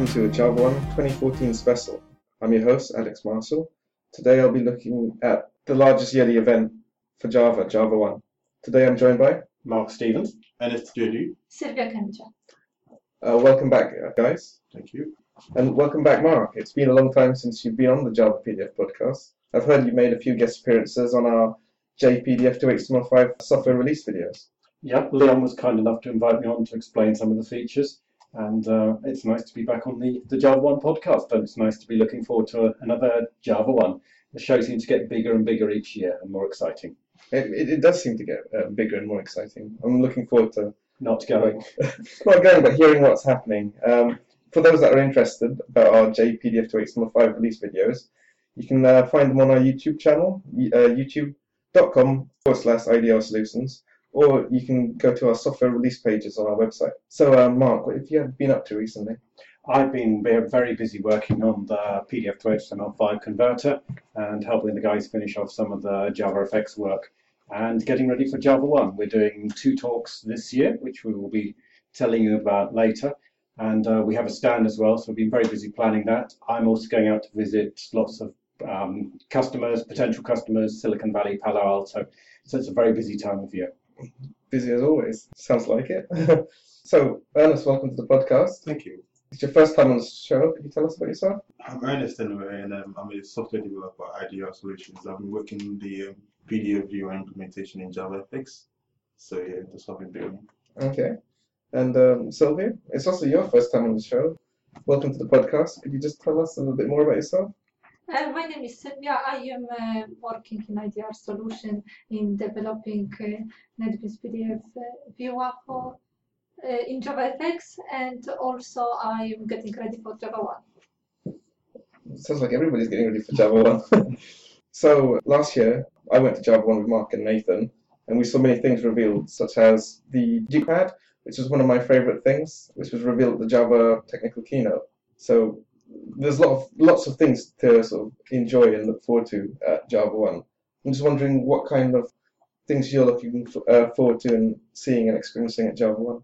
welcome to the Java One 2014 special. I'm your host, Alex Marshall. Today I'll be looking at the largest yearly event for Java, Java One. Today I'm joined by Mark Stevens. Ernest Duodu. Sylvia Kanja. Uh, welcome back, uh, guys. Thank you. And welcome back, Mark. It's been a long time since you've been on the Java PDF podcast. I've heard you made a few guest appearances on our JPDF to HTML5 software release videos. Yep, Leon was kind enough to invite me on to explain some of the features. And uh, it's nice to be back on the, the Java One podcast. And it's nice to be looking forward to a, another Java One. The show seems to get bigger and bigger each year and more exciting. It, it, it does seem to get uh, bigger and more exciting. I'm looking forward to Not going. not going, but hearing what's happening. Um, for those that are interested about our JPDF to HTML5 release videos, you can uh, find them on our YouTube channel, uh, youtube.com forward slash IDR Solutions, or you can go to our software release pages on our website. So, uh, Mark, what have you been up to recently? I've been very busy working on the PDF to HTML5 converter and helping the guys finish off some of the JavaFX work and getting ready for Java One. We're doing two talks this year, which we will be telling you about later. And uh, we have a stand as well, so we've been very busy planning that. I'm also going out to visit lots of um, customers, potential customers, Silicon Valley, Palo Alto. So it's a very busy time of year. Busy as always. Sounds like it. so, Ernest, welcome to the podcast. Thank you. It's your first time on the show. Can you tell us about yourself? I'm Ernest anyway, and um, I'm a software developer at IDR Solutions. I've been working in the um, PDF viewer implementation in JavaFX. So yeah, that's what I've been doing. Okay. And um, Sylvia, it's also your first time on the show. Welcome to the podcast. Could you just tell us a little bit more about yourself? Uh, my name is Sylvia. I am uh, working in IDR Solution in developing uh, NetBeans PDF uh, viewer for uh, in JavaFX, and also I am getting ready for Java One. sounds like everybody's getting ready for Java One. so last year, I went to Java One with Mark and Nathan, and we saw many things revealed, such as the G-Pad, which was one of my favorite things, which was revealed at the Java technical keynote. So there's a lot of, lots of things to sort of enjoy and look forward to at Java One. I'm just wondering what kind of things you're looking f- uh, forward to and seeing and experiencing at Java One.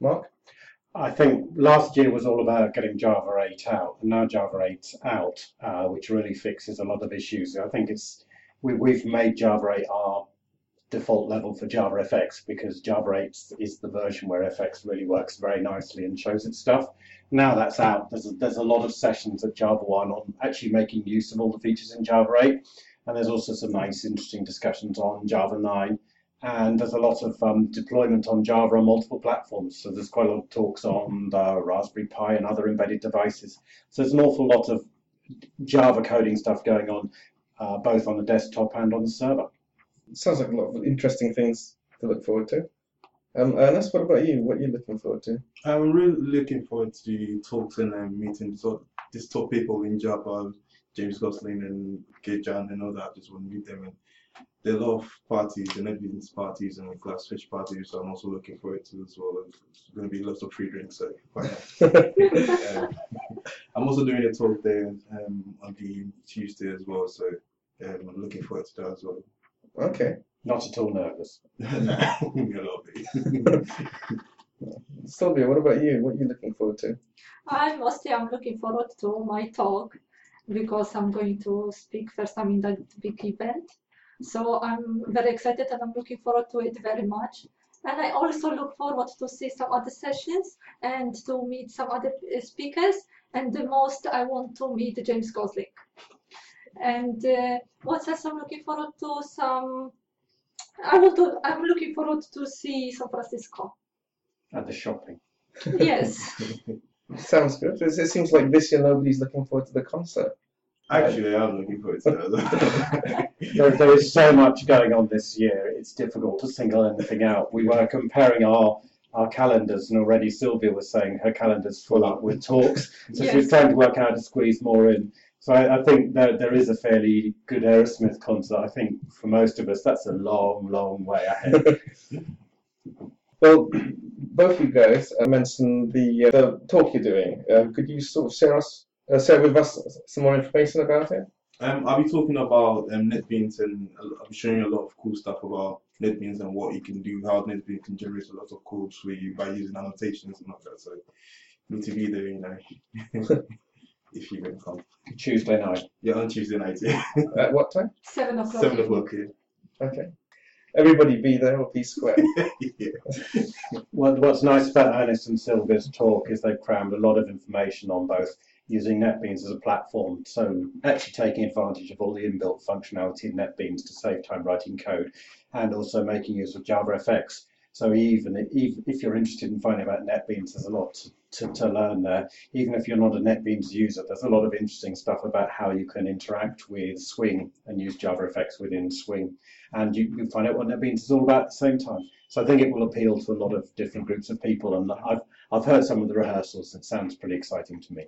Mark? I think last year was all about getting Java 8 out, and now Java 8's out, uh, which really fixes a lot of issues. I think it's we, we've made Java 8 our default level for JavaFX because Java 8 is the version where FX really works very nicely and shows its stuff. Now that's out, there's a, there's a lot of sessions at Java One on actually making use of all the features in Java 8, and there's also some nice, interesting discussions on Java 9 and there's a lot of um, deployment on Java on multiple platforms. So there's quite a lot of talks on the Raspberry Pi and other embedded devices. So there's an awful lot of Java coding stuff going on, uh, both on the desktop and on the server. Sounds like a lot of interesting things to look forward to. Um, Ernest, what about you? What are you looking forward to? I'm really looking forward to the talks and um, meeting so these top people in Java, James Gosling and Geertjan and all that. I just want to meet them. And there are a lot of parties, the NetBeans parties and GlassFish parties, so I'm also looking forward to as well. There's going to be lots of free drinks, so. Um, I'm also doing a talk there um, on the Tuesday as well, so um, I'm looking forward to that as well. Okay. Not at all nervous. a little bit. Sylvia, what about you? What are you looking forward to? I mostly I'm looking forward to my talk because I'm going to speak first time in that big event. So I'm very excited and I'm looking forward to it very much. And I also look forward to see some other sessions and to meet some other uh, speakers. And the most I want to meet James Gosling. And uh, what else I'm looking forward to? Some I want to. I'm looking forward to see San Francisco. At the shopping. Yes. Sounds good. It, it seems like this year nobody's looking forward to the concert. Actually, I'm looking forward to that. There, there is so much going on this year, it's difficult to single anything out. We were comparing our our calendars, and already Sylvia was saying her calendar's full up with talks, so she's Yes. trying to work out how to squeeze more in. So I, I think there, there is a fairly good Aerosmith concert. I think for most of us, that's a long, long way ahead. Well, both of you guys uh, mentioned the uh, the talk you're doing. Um, could you sort of share us uh, share with us some more information about it? Um, I'll be talking about um, NetBeans and I'll be showing you a lot of cool stuff about NetBeans and what you can do, how NetBeans can generate a lot of code for you by using annotations and all that. So me to be there, you know, if you can come. Tuesday night. Yeah, on Tuesday night, yeah. At what time? Seven o'clock. Seven o'clock, yeah. Okay. Everybody be there or be square. yeah. What, what's nice about Ernest and Sylvia's talk is they've crammed a lot of information on both using NetBeans as a platform, so actually taking advantage of all the inbuilt functionality in NetBeans to save time writing code, and also making use of JavaFX. So even, even if you're interested in finding out about NetBeans, there's a lot to, to learn there. Even if you're not a NetBeans user, there's a lot of interesting stuff about how you can interact with Swing and use JavaFX within Swing. And you, you find out what NetBeans is all about at the same time. So I think it will appeal to a lot of different groups of people. And I've, I've heard some of the rehearsals. It sounds pretty exciting to me.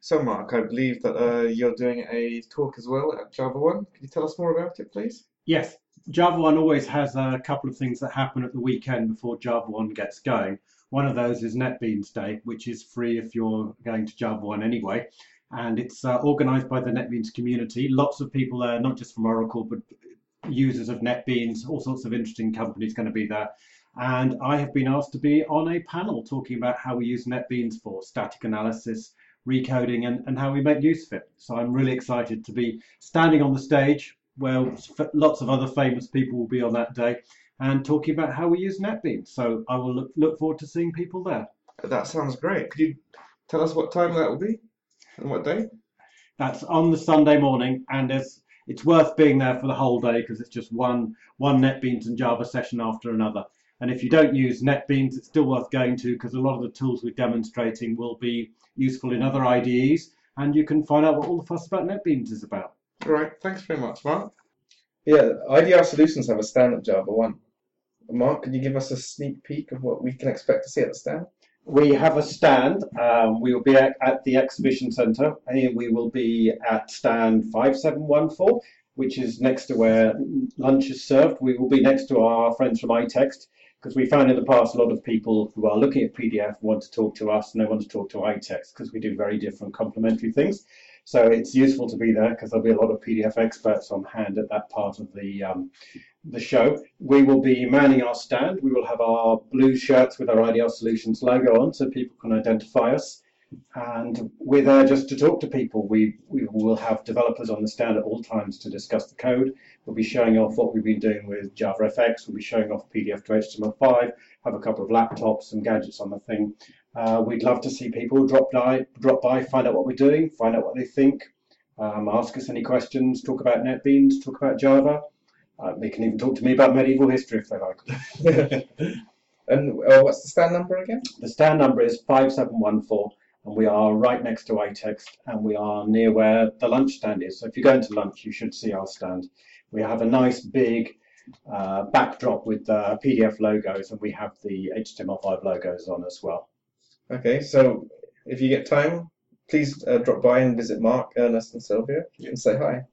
So, Mark, I believe that uh, you're doing a talk as well at Java One. Can you tell us more about it, please? Yes, Java One always has a couple of things that happen at the weekend before Java One gets going. One of those is NetBeans Day, which is free if you're going to Java One anyway. And it's uh, organized by the NetBeans community. Lots of people there, not just from Oracle, but users of NetBeans, all sorts of interesting companies going to be there. And I have been asked to be on a panel talking about how we use NetBeans for static analysis, recoding, and, and how we make use of it. So I'm really excited to be standing on the stage where f- lots of other famous people will be on that day and talking about how we use NetBeans. So I will look, look forward to seeing people there. That sounds great. Could you tell us what time that will be and what day? That's on the Sunday morning, and it's it's worth being there for the whole day because it's just one one NetBeans and Java session after another. And if you don't use NetBeans, it's still worth going to because a lot of the tools we're demonstrating will be useful in other IDEs, and you can find out what all the fuss about NetBeans is about. All right. Thanks very much, Mark. Yeah, IDR Solutions have a stand at Java One. Mark, could you give us a sneak peek of what we can expect to see at the stand? We have a stand. Um, we will be at, at the exhibition centre. and We will be at stand 5714, which is next to where lunch is served. We will be next to our friends from iText because we found in the past a lot of people who are looking at PDF want to talk to us and they want to talk to iText because we do very different complementary things. So it's useful to be there because there'll be a lot of PDF experts on hand at that part of the um, the show. We will be manning our stand. We will have our blue shirts with our IDR Solutions logo on so people can identify us. And we're there just to talk to people. We, we will have developers on the stand at all times to discuss the code. We'll be showing off what we've been doing with JavaFX. We'll be showing off PDF to HTML5, have a couple of laptops, some gadgets on the thing. Uh, we'd love to see people drop by, drop by, find out what we're doing, find out what they think, um, ask us any questions, talk about NetBeans, talk about Java. Uh, they can even talk to me about medieval history if they like. And uh, what's the stand number again? The stand number is 5714 and we are right next to iText and we are near where the lunch stand is. So if you're going to lunch, you should see our stand. We have a nice big uh, backdrop with uh, PDF logos and we have the HTML5 logos on as well. Okay, so if you get time, please uh, drop by and visit Mark, Ernest, and Sylvia and say hi.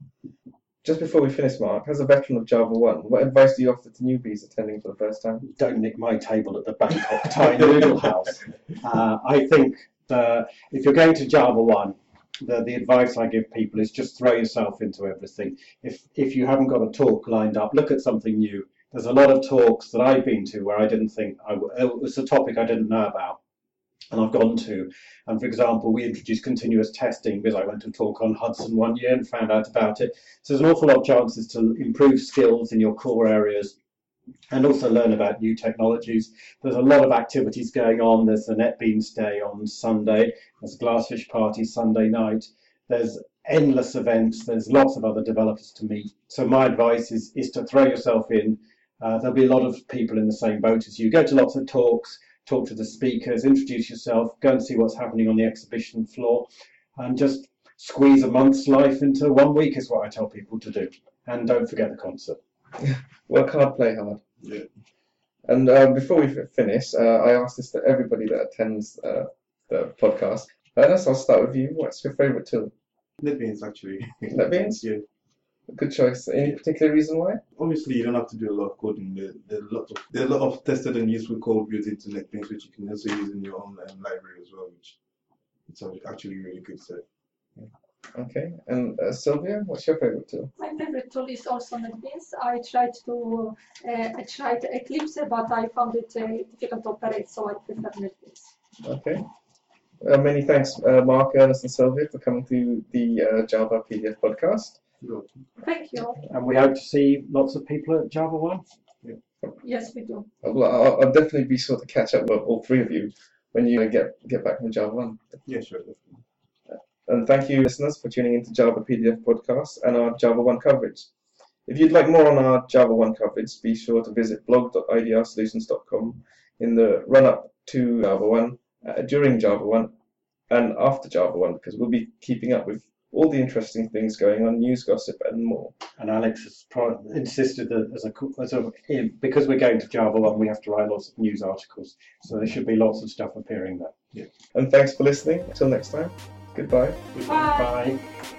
Just before we finish, Mark, as a veteran of Java One, what advice do you offer to newbies attending for the first time? Don't nick my table at the Bangkok Thai Noodle House. Uh, I think if you're going to Java One, the, the advice I give people is just throw yourself into everything. If, if you haven't got a talk lined up, look at something new. There's a lot of talks that I've been to where I didn't think I w- it was a topic I didn't know about and I've gone to. And for example, we introduced continuous testing because I went to a talk on Hudson one year and found out about it. So there's an awful lot of chances to improve skills in your core areas and also learn about new technologies. There's a lot of activities going on. There's the NetBeans Day on Sunday. There's a Glassfish Party Sunday night. There's endless events. There's lots of other developers to meet. So my advice is, is to throw yourself in. Uh, there'll be a lot of people in the same boat as you. Go to lots of talks, talk to the speakers, introduce yourself, go and see what's happening on the exhibition floor, and just squeeze a month's life into one week is what I tell people to do. And don't forget the concert. Work hard, play hard. Yeah. And uh, before we finish, uh, I ask this to everybody that attends uh, the podcast. Ernest, I'll start with you. What's your favourite tool? NetBeans actually. NetBeans? Yeah. Good choice. Any particular reason why? Obviously, you don't have to do a lot of coding. There, there are a lot of there are a lot of tested and useful code built into NetBeans, which you can also use in your own um, library as well, which it's actually really good. So Okay. And uh, Sylvia, what's your favourite tool? My favorite tool is also NetBeans. I tried to uh, I tried Eclipse, but I found it uh, difficult to operate, so I prefer NetBeans. Okay. Uh, many thanks, uh, Mark, Ernest, and Sylvia, for coming to the uh, Java PDF podcast. Thank you. And we hope to see lots of people at Java One. Yes, we do. I'll, I'll, I'll definitely be sure to catch up with all three of you when you get get back from Java One. Yeah, sure. definitely. And thank you, listeners, for tuning into Java PDF podcast and our Java One coverage. If you'd like more on our Java One coverage, be sure to visit blog.idrsolutions.com in the run up to Java One, uh, during Java One, and after Java One, because we'll be keeping up with all the interesting things going on, news, gossip, and more. And Alex has pro- insisted that as a, co- as a because we're going to Java One, we have to write lots of news articles. So there should be lots of stuff appearing there. Yeah. And thanks for listening. Until next time, goodbye. Bye. Bye.